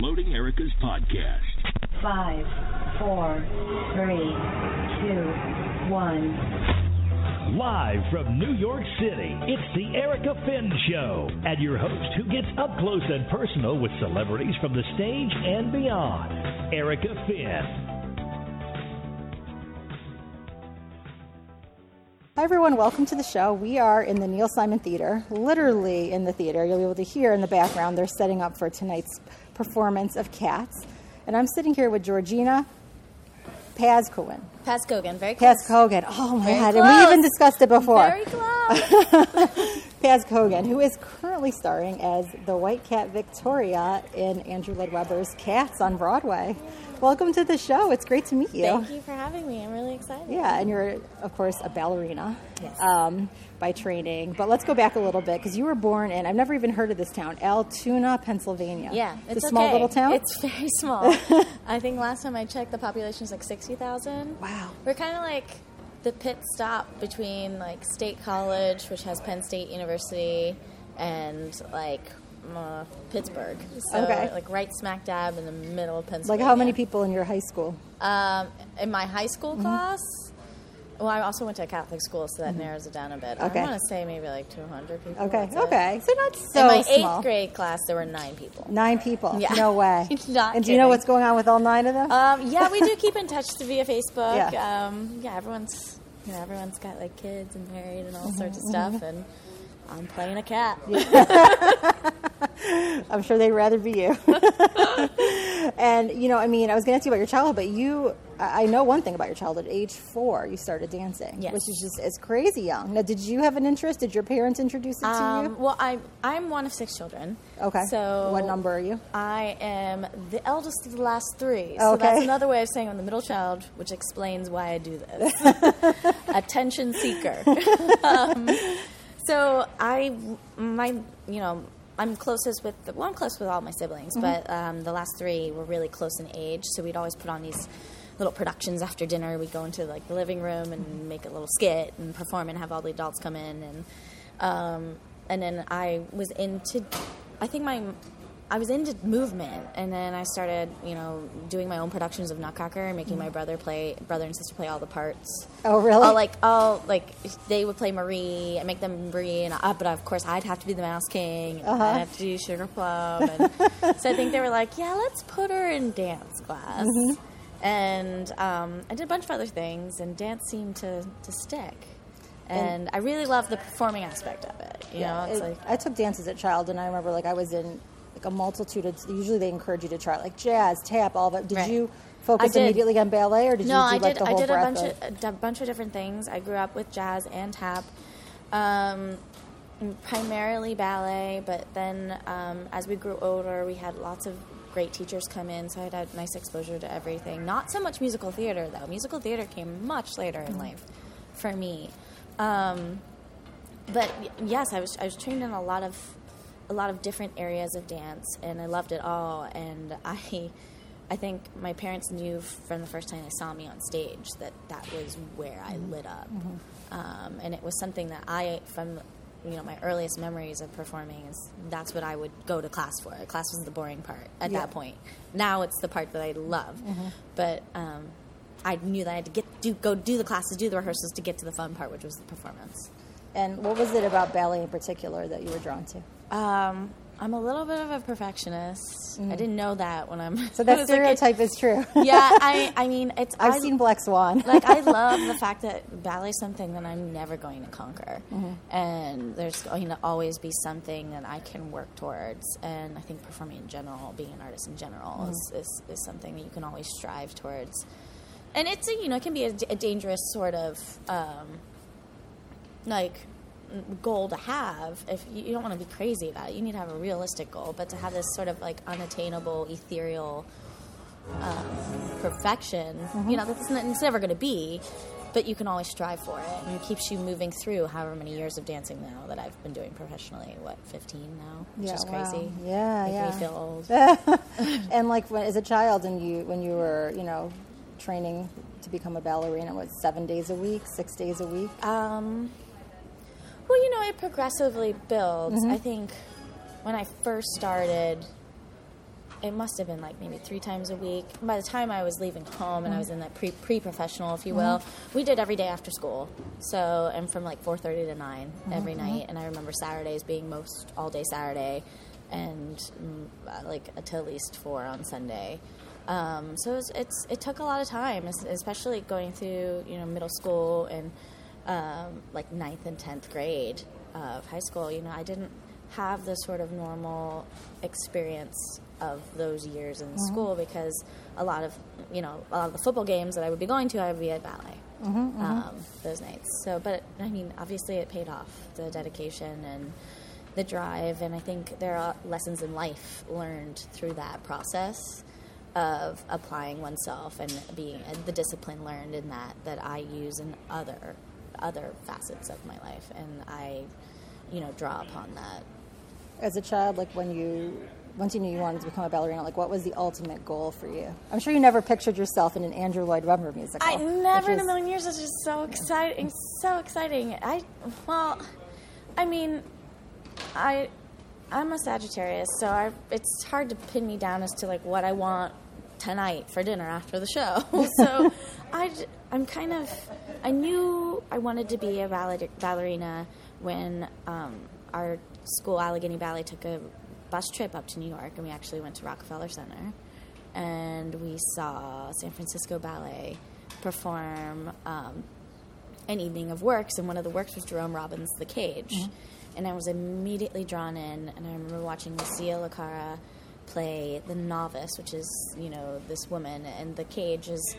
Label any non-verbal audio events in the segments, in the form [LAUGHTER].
Exploding Erica's podcast. Five, four, three, two, one. Live from New York City, it's the Erica Finn Show, and your host who gets up close and personal with celebrities from the stage and beyond, Erica Finn. Hi, everyone. Welcome to the show. We are in the Neil Simon Theater, literally in the theater. You'll be able to hear in the background they're setting up for tonight's performance of Cats. And I'm sitting here with Georgina. Paz Kogan, very close. Paz. Oh my Very God. And we even discussed it before. Very close. [LAUGHS] Paz who is currently starring as the White Cat Victoria in Andrew Lloyd Webber's Cats on Broadway. Welcome to the show. It's great to meet you. Thank you for having me. I'm really excited. Yeah, and you're, of course, a ballerina Yes. um, by training. But let's go back a little bit because you were born in, I've never even heard of this town, Altoona, Pennsylvania. Yeah, It's it's a small okay. little town? It's very [LAUGHS] small. I think last time I checked, the population is like sixty thousand. Wow. We're kind of like the pit stop between like State College, which has Penn State University, and like uh, Pittsburgh. So Okay. like right smack dab in the middle of Pennsylvania. like how many people in your high school? Um, in my high school Mm-hmm. class. Well, I also went to a Catholic school, so that narrows it down a bit. Okay. I want to say maybe like 200 people. Okay, it. okay. So not so in my small. eighth grade class, there were nine people. Nine people. Yeah. No way. [LAUGHS] Not and do you know what's going on with all nine of them? Um, yeah, we do [LAUGHS] keep in touch via Facebook. Yeah. Yeah, um, yeah everyone's you know everyone's got like kids and married and all Mm-hmm, sorts of stuff, and I'm playing a cat. [LAUGHS] [LAUGHS] I'm sure they'd rather be you. [LAUGHS] and, you know, I mean, I was going to ask you about your childhood, but you, I know one thing about your childhood. Age four, you started dancing, Yes. which is just is crazy young. Now, did you have an interest? Did your parents introduce it to Um, you? well, I I'm one of six children. Okay. So what number are you? I am the eldest of the last three. So Okay. that's another way of saying I'm the middle child, which explains why I do this. [LAUGHS] Attention seeker. um, so I, my, you know, I'm closest with, the, well, I'm close with all my siblings, Mm-hmm. but um, the last three were really close in age. So we'd always put on these little productions after dinner. We'd go into like the living room and make a little skit and perform and have all the adults come in and, um, and then I was into, I think my, I was into movement, and then I started, you know, doing my own productions of Nutcracker and making my brother play, brother and sister play all the parts. Oh, really? Oh, like, oh, like they would play Marie and make them Marie, and uh, but of course I'd have to be the Mouse King, and Uh-huh. I'd have to do Sugar Plum, and so I think they were like, yeah, let's put her in dance class, Mm-hmm. and um, I did a bunch of other things, and dance seemed to to stick. And, I really love the performing aspect of it. You know, it's It- like I took dance as a child, and I remember like I was in like a multitude of. Usually, they encourage you to try like jazz, tap, all that. Did Right. you focus immediately on ballet, or did no, you do I like did. the I whole did a bunch of, a bunch of different things. I grew up with jazz and tap, um, primarily ballet. But then, um, as we grew older, we had lots of great teachers come in, so I had nice exposure to everything. Not so much musical theater though. Musical theater came much later in life for me. Um, but yes, I was I was trained in a lot of a lot of different areas of dance, and I loved it all. And I I think my parents knew from the first time they saw me on stage that that was where I lit up, um, and it was something that I from you know my earliest memories of performing is that's what I would go to class for. Class was the boring part at Yeah. that point. Now it's the part that I love, but. Um, I knew that I had to get do go do the classes, do the rehearsals to get to the fun part, which was the performance. And what was it about ballet in particular that you were drawn to? Um, I'm a little bit of a perfectionist. I didn't know that when I'm. Mm. So [LAUGHS] that a stereotype is true. [LAUGHS] yeah, I, I mean, [LAUGHS] it's. I've I, seen Black Swan. like I love the fact that ballet is something that I'm never going to conquer, Mm-hmm. and there's going to always be something that I can work towards. And I think performing in general, being an artist in general, Mm-hmm. is, is is something that you can always strive towards. And it's a, you know it can be a dangerous sort of um, like goal to have if you, you don't want to be crazy about it you need to have a realistic goal but to have this sort of like unattainable ethereal um, perfection you know that's n- it's never going to be but you can always strive for it and it keeps you moving through however many years of dancing now that i've been doing professionally what 15 now which Yeah, is wow. crazy Yeah, Make yeah. me feel old [LAUGHS] and like when, as a child, and you when you were you know training to become a ballerina, what seven days a week, six days a week? Um, well, you know, it progressively builds. Mm-hmm. I think when I first started, it must have been like maybe three times a week. By the time I was leaving home and I mm-hmm. was in that pre pre professional, if you mm-hmm. will, we did every day after school. So and from like four thirty to 9 every night. And I remember Saturdays being most all day Saturday, and mm, like until at least four on Sunday. Um, so it's, it's it took a lot of time, especially going through you know middle school and um, like ninth and tenth grade of high school. You know, I didn't have the sort of normal experience of those years in school because a lot of you know a lot of the football games that I would be going to, I would be at ballet um, those nights. So, but I mean, obviously, it paid off the dedication and the drive, and I think there are lessons in life learned through that process of applying oneself and being the discipline learned in that that I use in other other facets of my life, and I, you know, draw upon that. As a child, like when you once you knew you wanted to become a ballerina, like what was the ultimate goal for you? I'm sure you never pictured yourself in an Andrew Lloyd Webber musical. I never which in a million years. It's just so exciting, so exciting. I, well, I mean, I, I'm a Sagittarius, so I, it's hard to pin me down as to like what I want tonight for dinner after the show. [LAUGHS] so, I, I'm kind of, I knew I wanted to be a baller- ballerina when um, our school Allegheny Ballet took a bus trip up to New York, and we actually went to Rockefeller Center and we saw San Francisco Ballet perform um, an evening of works, and one of the works was Jerome Robbins' The Cage. And I was immediately drawn in, and I remember watching Lucia Lacarra play The Novice, which is, you know, this woman, and The Cage is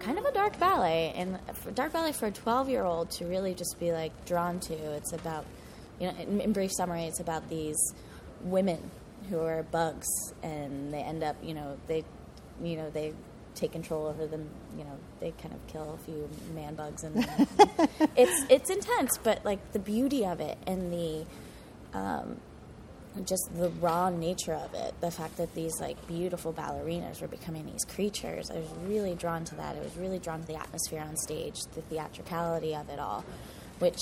kind of a dark ballet, and dark ballet for a 12 year old to really just be like drawn to, it's about, you know, in, in brief summary, it's about these women who are bugs, and they end up, you know, they, you know, they take control over them. You know, they kind of kill a few man bugs, and [LAUGHS] it's it's intense. But like the beauty of it and the um, just the raw nature of it, the fact that these like beautiful ballerinas were becoming these creatures, I was really drawn to that. I was really drawn to the atmosphere on stage, the theatricality of it all, which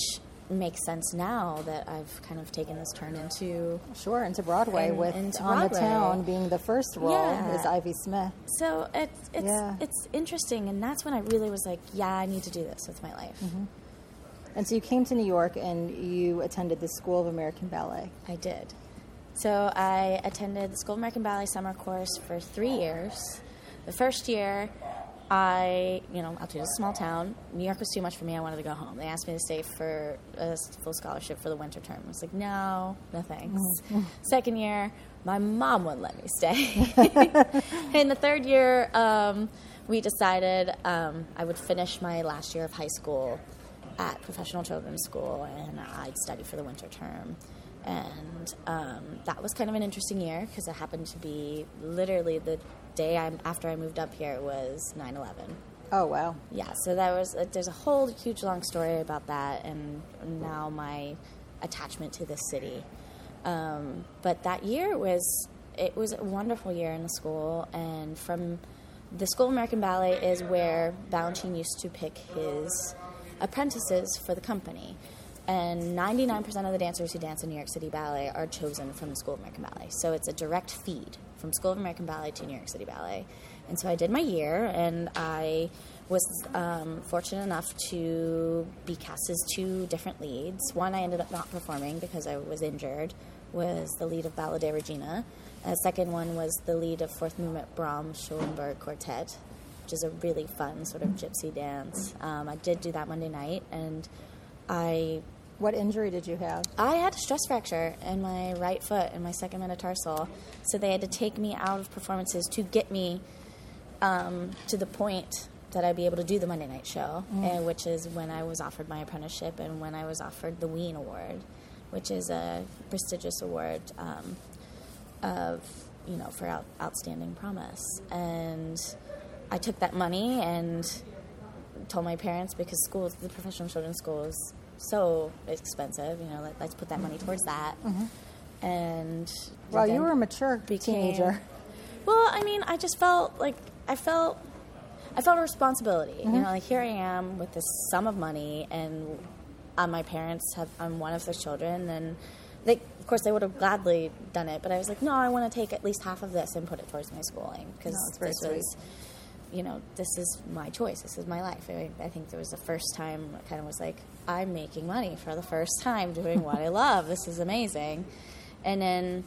makes sense now that I've kind of taken this turn into Sure, into Broadway And- with into On the Town being the first role Yeah. is Ivy Smith. So it's it's Yeah. it's interesting, and that's when I really was like, yeah, I need to do this with my life. Mm-hmm. And so you came to New York and you attended the School of American Ballet. I did. So I attended the School of American Ballet summer course for three years. The first year, I, you know, Altoona is a small town. New York was too much for me. I wanted to go home. They asked me to stay for a full scholarship for the winter term. I was like, no, no thanks. [LAUGHS] Second year, my mom wouldn't let me stay. [LAUGHS] In the third year, um, we decided um, I would finish my last year of high school at Professional Children's School, and I'd study for the winter term. And um, that was kind of an interesting year because it happened to be literally the day I, after I moved up here was 9 11. Oh, wow. Yeah, so that was uh, there's a whole huge long story about that, and now my attachment to this city. Um, but that year was it was a wonderful year in the school, and from the School of American Ballet is where Balanchine used to pick his apprentices for the company. And 99% of the dancers who dance in New York City Ballet are chosen from the School of American Ballet. So it's a direct feed from School of American Ballet to New York City Ballet. And so I did my year, and I was um, fortunate enough to be cast as two different leads. One I ended up not performing because I was injured, was the lead of Ballo della Regina. And the second one was the lead of Fourth Movement Brahms Schoenberg Quartet, which is a really fun sort of gypsy dance. Um, I did do that Monday night, and I What injury did you have? I had a stress fracture in my right foot in my second metatarsal, so they had to take me out of performances to get me um, to the point that I'd be able to do the Monday night show, and which is when I was offered my apprenticeship and when I was offered the Wien Award, which is a prestigious award um, of you know for out, outstanding promise. And I took that money and told my parents because school, the professional children's school is so expensive. You know, let, let's put that money towards that. And Well, you were a mature became- teenager. Well, I mean, I just felt like I felt I felt a responsibility. Mm-hmm. You know, like here I am with this sum of money, and uh, my parents have I'm one of their children, and they of course, they would have gladly done it, but I was like, no, I want to take at least half of this and put it towards my schooling because No, this was, you know, this is my choice. This is my life. I, I think there was the first time I kind of was like, I'm making money for the first time doing what I love. This is amazing. And then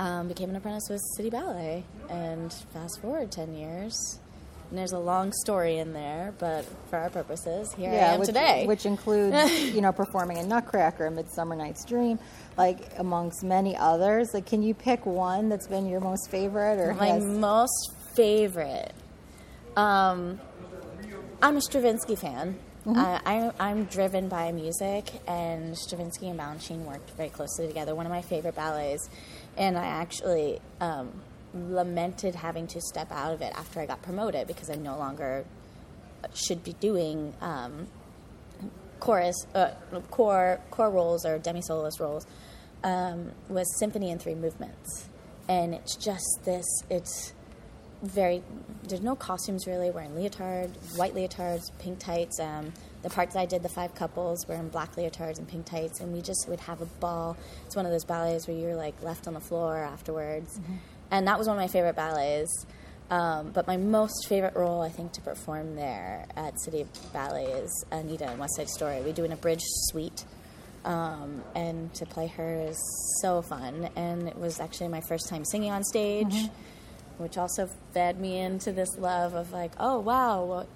um, became an apprentice with City Ballet. And fast forward 10 years. And there's a long story in there, but for our purposes, here I am which, today. which includes [LAUGHS] you know performing in Nutcracker, and Midsummer Night's Dream, like amongst many others. Like, can you pick one that's been your most favorite, or My has, most favorite. Um, I'm a Stravinsky fan. Mm-hmm. Uh, I, I'm driven by music, and Stravinsky and Balanchine worked very closely together. One of my favorite ballets, and I actually um, lamented having to step out of it after I got promoted because I no longer should be doing um, chorus, uh, core core roles or demi soloist roles. Um, was symphony in three movements, and it's just this. It's very. There's no costumes really. We're in leotard, white leotards, pink tights. Um, the parts I did, the five couples, were in black leotards and pink tights, and we just would have a ball. It's one of those ballets where you're like left on the floor afterwards, and that was one of my favorite ballets. Um, but my most favorite role, I think, to perform there at City Ballet is Anita in West Side Story. We do an abridged suite, um, and to play her is so fun. And it was actually my first time singing on stage, which also fed me into this love of like, oh wow, well,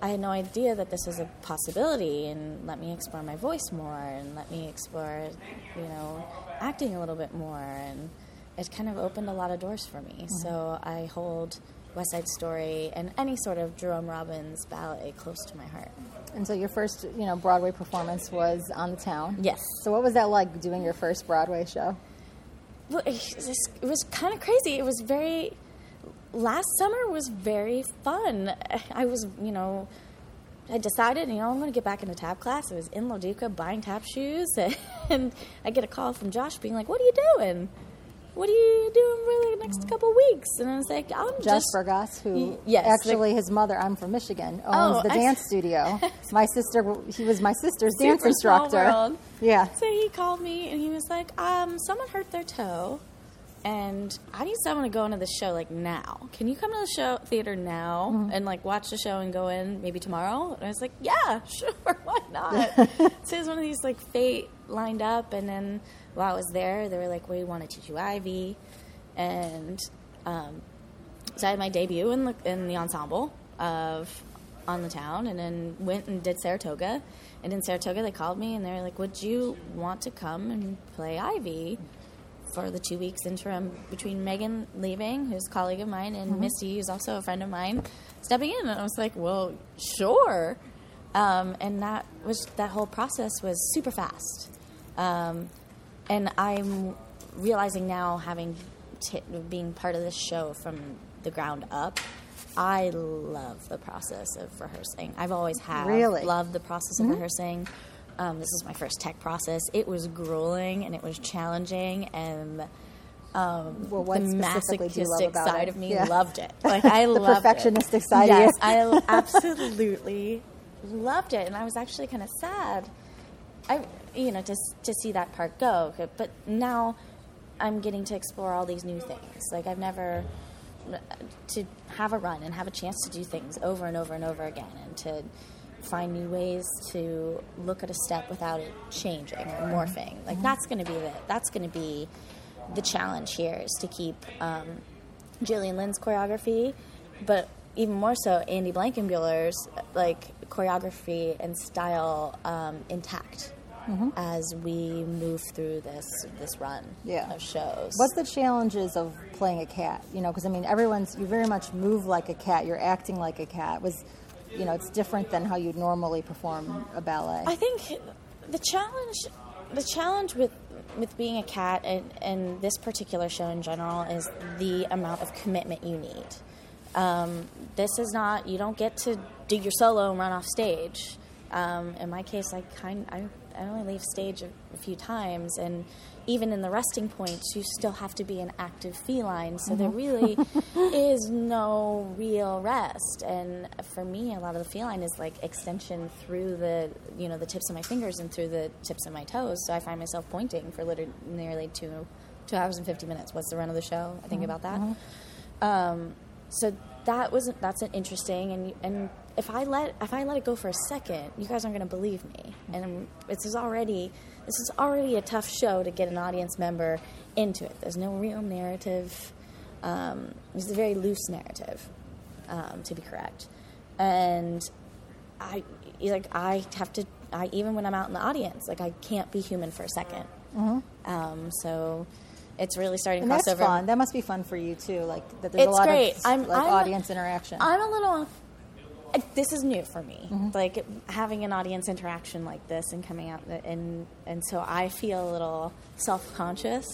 I had no idea that this was a possibility, and let me explore my voice more, and let me explore, you know, acting a little bit more, and it kind of opened a lot of doors for me. Mm-hmm. So I hold West Side Story and any sort of Jerome Robbins ballet close to my heart. and so your first you know Broadway performance was on the town. Yes. So what was that like doing your first Broadway show? Well, it was, it was kind of crazy. It was very. Last summer was very fun. I was, you know, I decided, you know, I'm going to get back into tap class. I was in LaDuca buying tap shoes, [LAUGHS] and I get a call from Josh being like, "What are you doing? What are you doing for the next couple weeks?" And I was like, "I'm just Josh just." Bergasse, who yes, actually his mother, I'm from Michigan, owns Oh, the I- dance studio. [LAUGHS] My sister, he was my sister's dance instructor. world. [LAUGHS] Yeah. So he called me and he was like, um, someone hurt their toe and I need someone to go into the show like now. Can you come to the show theater now Mm-hmm. and like watch the show and go in maybe tomorrow? And I was like, Yeah, [LAUGHS] sure, why not? [LAUGHS] so it was one of these like fate lined up and then while I was there they were like, We want to teach you Ivy and um, so I had my debut in the in the ensemble of on the town, and then went and did Saratoga. And in Saratoga, they called me and they were like, "Would you want to come and play Ivy for the two weeks interim between Megan leaving, who's a colleague of mine, and Misty, who's also a friend of mine, stepping in?" And I was like, "Well, sure." Um, and that was that whole process was super fast. Um, and I'm realizing now, having t- being part of this show from the ground up, I love the process of rehearsing. I've always have Really? loved the process Mm-hmm. of rehearsing. Um, this is my first tech process. It was grueling and it was challenging, and um, Well, what the specifically do you love masochistic side it? of me Yeah. loved it. [LAUGHS] Like I The loved it. perfectionistic side of yes. I [LAUGHS] absolutely loved it, and I was actually kind of sad. I, you know, to to see that part go. But now, I'm getting to explore all these new things. Like I've never to have a run and have a chance to do things over and over and over again, and to find new ways to look at a step without it changing or morphing. Like that's going to be the that's going to be the challenge here is to keep um, Gillian Lynne's choreography, but even more so Andy Blankenbuehler's like choreography and style um, intact as we move through this this run Yeah. of shows. What's the challenges of playing a cat? You know, because I mean, everyone's you very much move like a cat. You're acting like a cat. Was you know, it's different than how you'd normally perform a ballet. I think the challenge, the challenge with with being a cat and, and this particular show in general is the amount of commitment you need. Um, this is not you don't get to do your solo and run off stage. Um, in my case, I kind I, I only leave stage a, a few times, and even in the resting points, you still have to be an active feline. So there Mm-hmm. really [LAUGHS] is no real rest. And for me, a lot of the feline is like extension through the, you know, the tips of my fingers and through the tips of my toes. So I find myself pointing for literally nearly two, two hours and 50 minutes. What's the run of the show? I think Mm-hmm. about that. Um, so that wasn't that's an interesting and and if I let if I let it go for a second, you guys aren't going to believe me. And this is already this is already a tough show to get an audience member into it. There's no real narrative. Um, it's a very loose narrative, um, to be correct. And I like I have to. I even when I'm out in the audience, like I can't be human for a 2nd Um, so it's really starting Mm-hmm. And to that's fun. That must be fun for you too. Like that there's It's a lot great. of I'm- like I'm- audience interaction. I'm a little. uh, This is new for me, Mm-hmm. like having an audience interaction like this and coming out and and so I feel a little self conscious,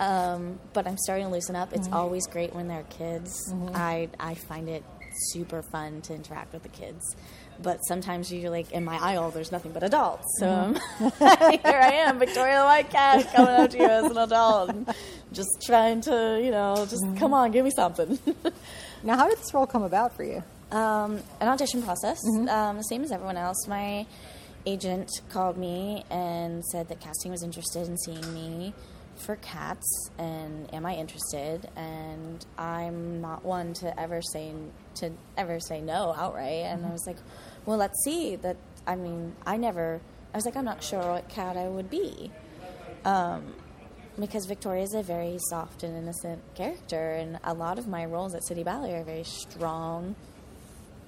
um, but I'm starting to loosen up. Mm-hmm. It's always great when they're kids. I I find it super fun to interact with the kids, but sometimes you're like in my aisle, there's nothing but adults. So Mm-hmm. [LAUGHS] here I am, Victoria the White Cat, coming up to you as an adult, and just trying to you know just Mm-hmm. come on, give me something. [LAUGHS] now, how did this role come about for you? um, an audition process, um, the same as everyone else. My agent called me and said that casting was interested in seeing me for Cats, and am I interested? And I'm not one to ever say to ever say no outright. And I mm-hmm. was like, well, let's see. That I mean, I never. I was like, I'm not sure what cat I would be um, because Victoria is a very soft and innocent character, and a lot of my roles at City Ballet are very strong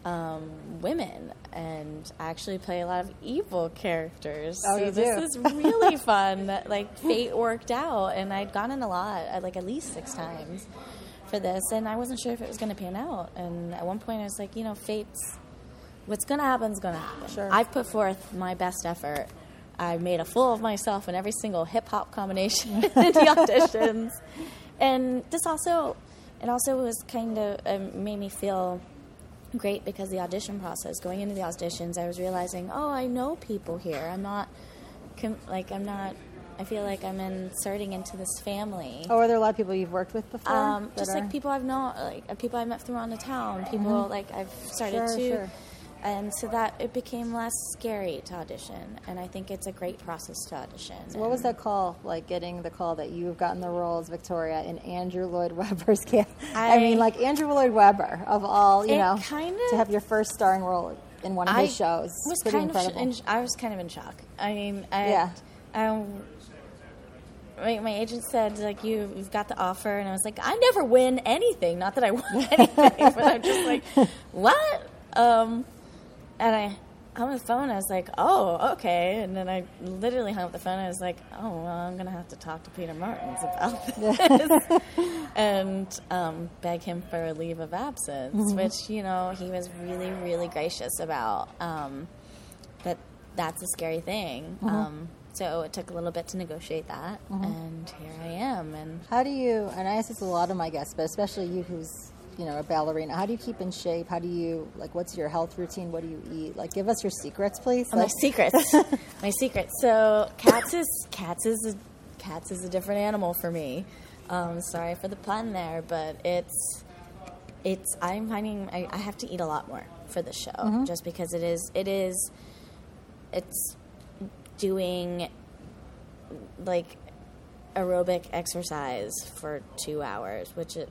um, women, and I actually play a lot of evil characters. Oh, so this is really [LAUGHS] fun. That like fate worked out, and I'd gone in a lot, like at least six times for this, and I wasn't sure if it was going to pan out. And at one point, I was like, you know, fate's what's going to happen is going to happen. Sure. I've put forth my best effort. I made a fool of myself in every single hip hop combination [LAUGHS] in the auditions, and this also, it also was kind of um, made me feel great because the audition process, going into the auditions, I was realizing, oh, I know people here. I'm not, com- like, I'm not. I feel like I'm inserting into this family. Oh, are there a lot of people you've worked with before? Um, just are- like people I've known, like people I met from around the town, people like I've started Sure, to, sure. And so that it became less scary to audition, and I think it's a great process to audition. So what was that call like? Getting the call that you've gotten the role as Victoria in Andrew Lloyd Webber's cat. I, I- mean, like Andrew Lloyd Webber of all, you know, kinda- to have your first starring role in one of I his shows. was pretty kind incredible. of sh- I was kind of in shock. I mean, I, Yeah. um, my, my agent said like you you've got the offer, and I was like, I never win anything. Not that I [LAUGHS] won anything, but I'm just like, [LAUGHS] what? Um, and I on the phone, I was like, oh, okay. And then I literally hung up the phone. I was like, oh, well, I'm gonna have to talk to Peter Martins about [LAUGHS] this, [LAUGHS] and um, beg him for a leave of absence, which you know he was really, really gracious about. Um, but that's a scary thing. Um, so it took a little bit to negotiate that, and here I am. And How do you? And I ask this a lot of my guests, but especially you, who's you know a ballerina. How do you keep in shape? How do you like? What's your health routine? What do you eat? Like, give us your secrets, please. Oh, my secrets, [LAUGHS] my secrets. So cats is cats is a, cats is a different animal for me. Um, sorry for the pun there, but it's it's I'm finding I, I have to eat a lot more for the show just because it is it is it's doing like aerobic exercise for two hours, which it,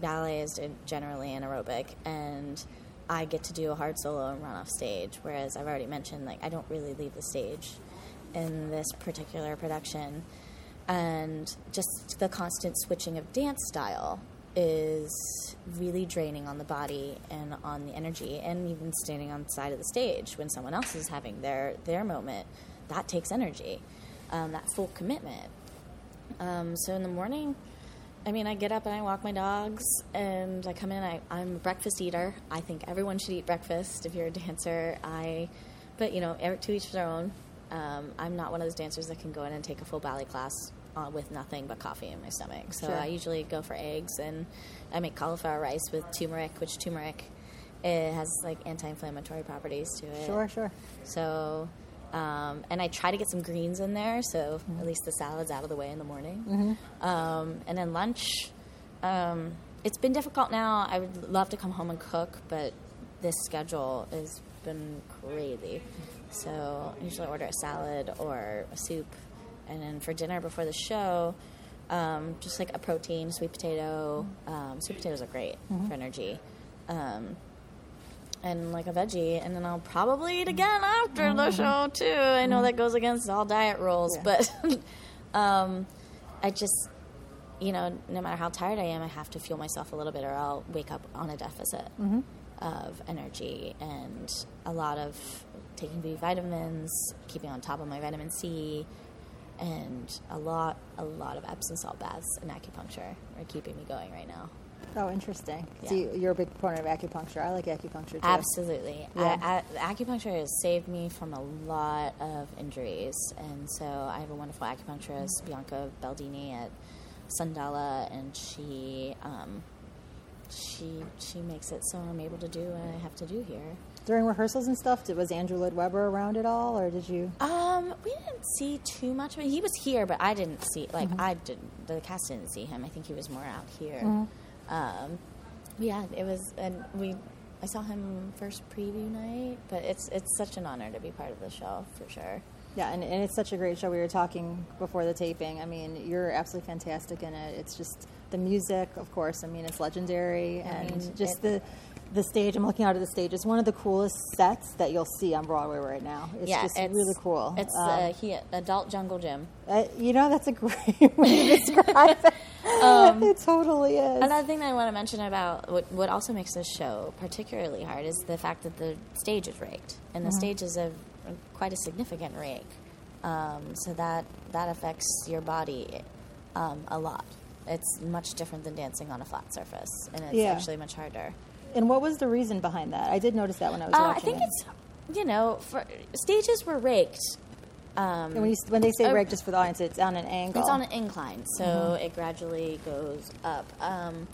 ballet is generally an aerobic, and I get to do a hard solo and run off stage. Whereas I've already mentioned, like I don't really leave the stage in this particular production, and just the constant switching of dance style is really draining on the body and on the energy and even standing on the side of the stage when someone else is having their their moment that takes energy um, that full commitment um, so in the morning i mean i get up and i walk my dogs and i come in I, i'm a breakfast eater. I think everyone should eat breakfast if you're a dancer. I but you know every- to each their own. Um, i'm not one of those dancers that can go in and take a full ballet class uh, with nothing but coffee in my stomach. So Sure. i usually go for eggs and i make cauliflower rice with turmeric which turmeric it has like anti-inflammatory properties to it. Sure, sure. so Um, and I try to get some greens in there, so at least the salad's out of the way in the morning. Um, and then lunch, um, it's been difficult now. I would love to come home and cook, but this schedule has been crazy. So I usually order a salad or a soup, and then for dinner before the show, um, just like a protein, sweet potato. Um, sweet potatoes are great for energy. And like a veggie, and then I'll probably eat again after the mm. show too. I know that mm. goes against all diet rules, Yeah. but [LAUGHS] um, I just, you know, no matter how tired I am, I have to fuel myself a little bit, or I'll wake up on a deficit mm-hmm. of energy and a lot of taking B vitamins, keeping on top of my vitamin C, and a lot, a lot of Epsom salt baths and acupuncture are keeping me going right now. Oh, interesting. Yeah. you, you're a big proponent of acupuncture. I like acupuncture too. Absolutely. Yeah. I, I, acupuncture has saved me from a lot of injuries. And so I have a wonderful acupuncturist, Bianca Baldini at Sundala, and she um, she she makes it so I'm able to do what I have to do here. During rehearsals and stuff, did, was Andrew Lloyd Webber around at all, or did you? Um, we didn't see too much of it. He was here, but I didn't see like I didn't. The cast didn't see him. I think he was more out here. Um, yeah, it was, and we. I saw him first preview night, but it's it's such an honor to be part of the show for sure. Yeah, and, and it's such a great show. We were talking before the taping. I mean, you're absolutely fantastic in it. It's just the music, of course. I mean, it's legendary, and mean, just it- the the stage. I'm looking out at the stage. It's one of the coolest sets that you'll see on Broadway right now. It's yeah, just it's really cool. It's Um, uh, he adult jungle gym. uh, you know, that's a [LAUGHS] great way to describe it. [LAUGHS] it totally is. Another thing that I want to mention about what, what also makes this show particularly hard is the fact that the stage is raked, and the stage is a quite a significant rake. Um, so that that affects your body um, a lot. It's much different than dancing on a flat surface, and it's Yeah. actually much harder. And what was the reason behind that? I did notice that when I was watching. Uh, I think it. it's you know for stages were raked. Um, And when, you, when they say uh, reg, just for the audience, it's on an angle. It's on an incline, so it gradually goes up. Um,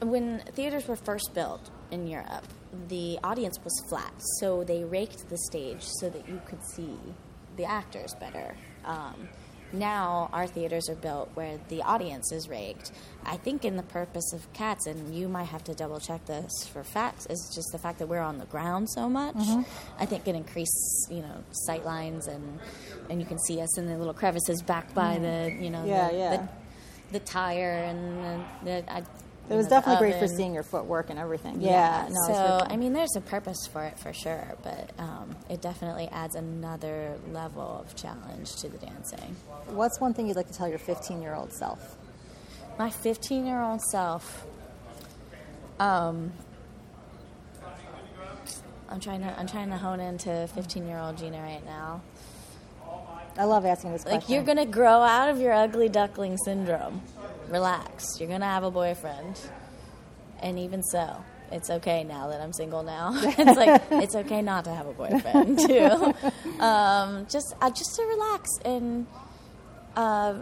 when theaters were first built in Europe, the audience was flat, so they raked the stage so that you could see the actors better. Um, now our theaters are built where the audience is raked. I think in the purpose of cats, and you might have to double check this for facts, is just the fact that we're on the ground so much. Mm-hmm. I think it increase you know sight lines and and you can see us in the little crevices back by mm-hmm. the you know Yeah, the, yeah. the, the tire and the, the I, it was definitely great for seeing your footwork and everything. Yeah. no, so it's really cool. I mean, there's a purpose for it for sure, but um, it definitely adds another level of challenge to the dancing. what's one thing you'd like to tell your 15 year old self? My 15 year old self. Um, I'm trying to I'm trying to hone into 15 year old Gina right now. I love asking this question. Like you're gonna grow out of your ugly duckling syndrome. Relax. You're gonna have a boyfriend, and even so, it's okay now that I'm single now. [LAUGHS] it's like [LAUGHS] it's okay not to have a boyfriend [LAUGHS] too. um, just uh, just to relax and uh,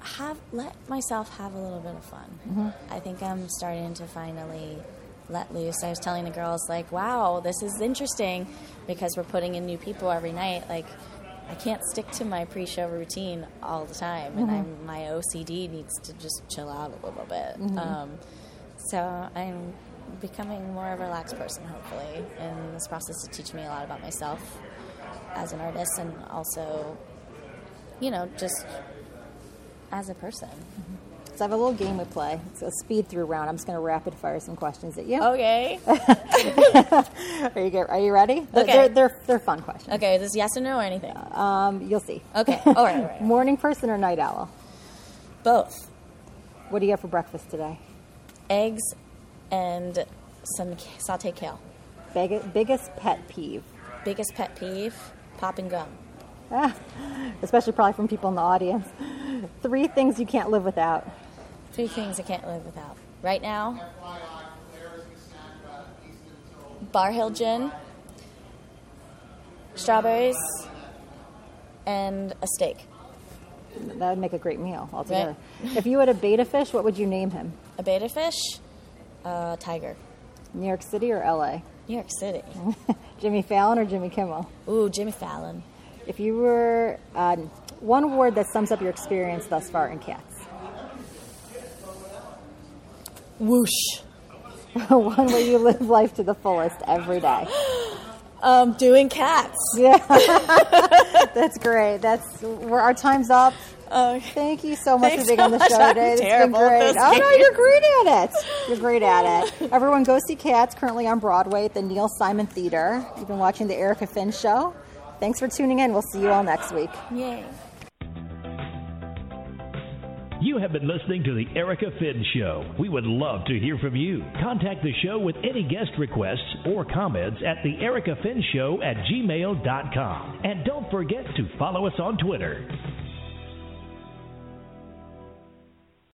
have let myself have a little bit of fun. I think I'm starting to finally let loose. I was telling the girls like, "Wow, this is interesting because we're putting in new people every night. Like, I can't stick to my pre-show routine all the time, and mm-hmm. I'm, my OCD needs to just chill out a little bit. Mm-hmm. Um, so I'm becoming more of a relaxed person, hopefully, and this process is teaching me a lot about myself as an artist, and also, you know, just as a person. Mm-hmm. So I have a little game we play. It's a speed through round. I'm just going to rapid fire some questions at you. Okay. [LAUGHS] Are you get, Are you ready? They're- Okay. They're, they're, they're fun questions. Okay, is this yes or no or anything? Um, you'll see. Okay. [LAUGHS] All right, all right. Morning person or night owl? Both What do you have for breakfast today? eggs and some sauteed kale. Big, biggest pet peeve? Biggest pet peeve: popping gum. Ah, [LAUGHS] especially probably from people in the audience. Three things you can't live without. Three things I can't live without. Right now, Barr Hill gin, strawberries, and a steak. That would make a great meal altogether. if you had a betta fish, what would you name him? A betta fish, a tiger. New York City or LA? New York City. [LAUGHS] Jimmy Fallon or Jimmy Kimmel? Ooh, Jimmy Fallon. If you were um, one word that sums up your experience thus far in Cats, Whoosh. [LAUGHS] one where you live life to the fullest every day. Um, doing cats. [LAUGHS] Yeah, [LAUGHS] that's great. That's where our time's up. Uh, Thank you so much for being so on the much. show I'm today. It's been terrible great. Oh no, you're great at it. You're great at it. Everyone, go see Cats currently on Broadway at the Neil Simon Theater. You've been watching the Erica Finn Show. Thanks for tuning in. We'll see you all next week. yay. You have been listening to The Erica Finn Show. We would love to hear from you. Contact the show with any guest requests or comments at The Erica Finn Show at gmail.com. And don't forget to follow us on Twitter.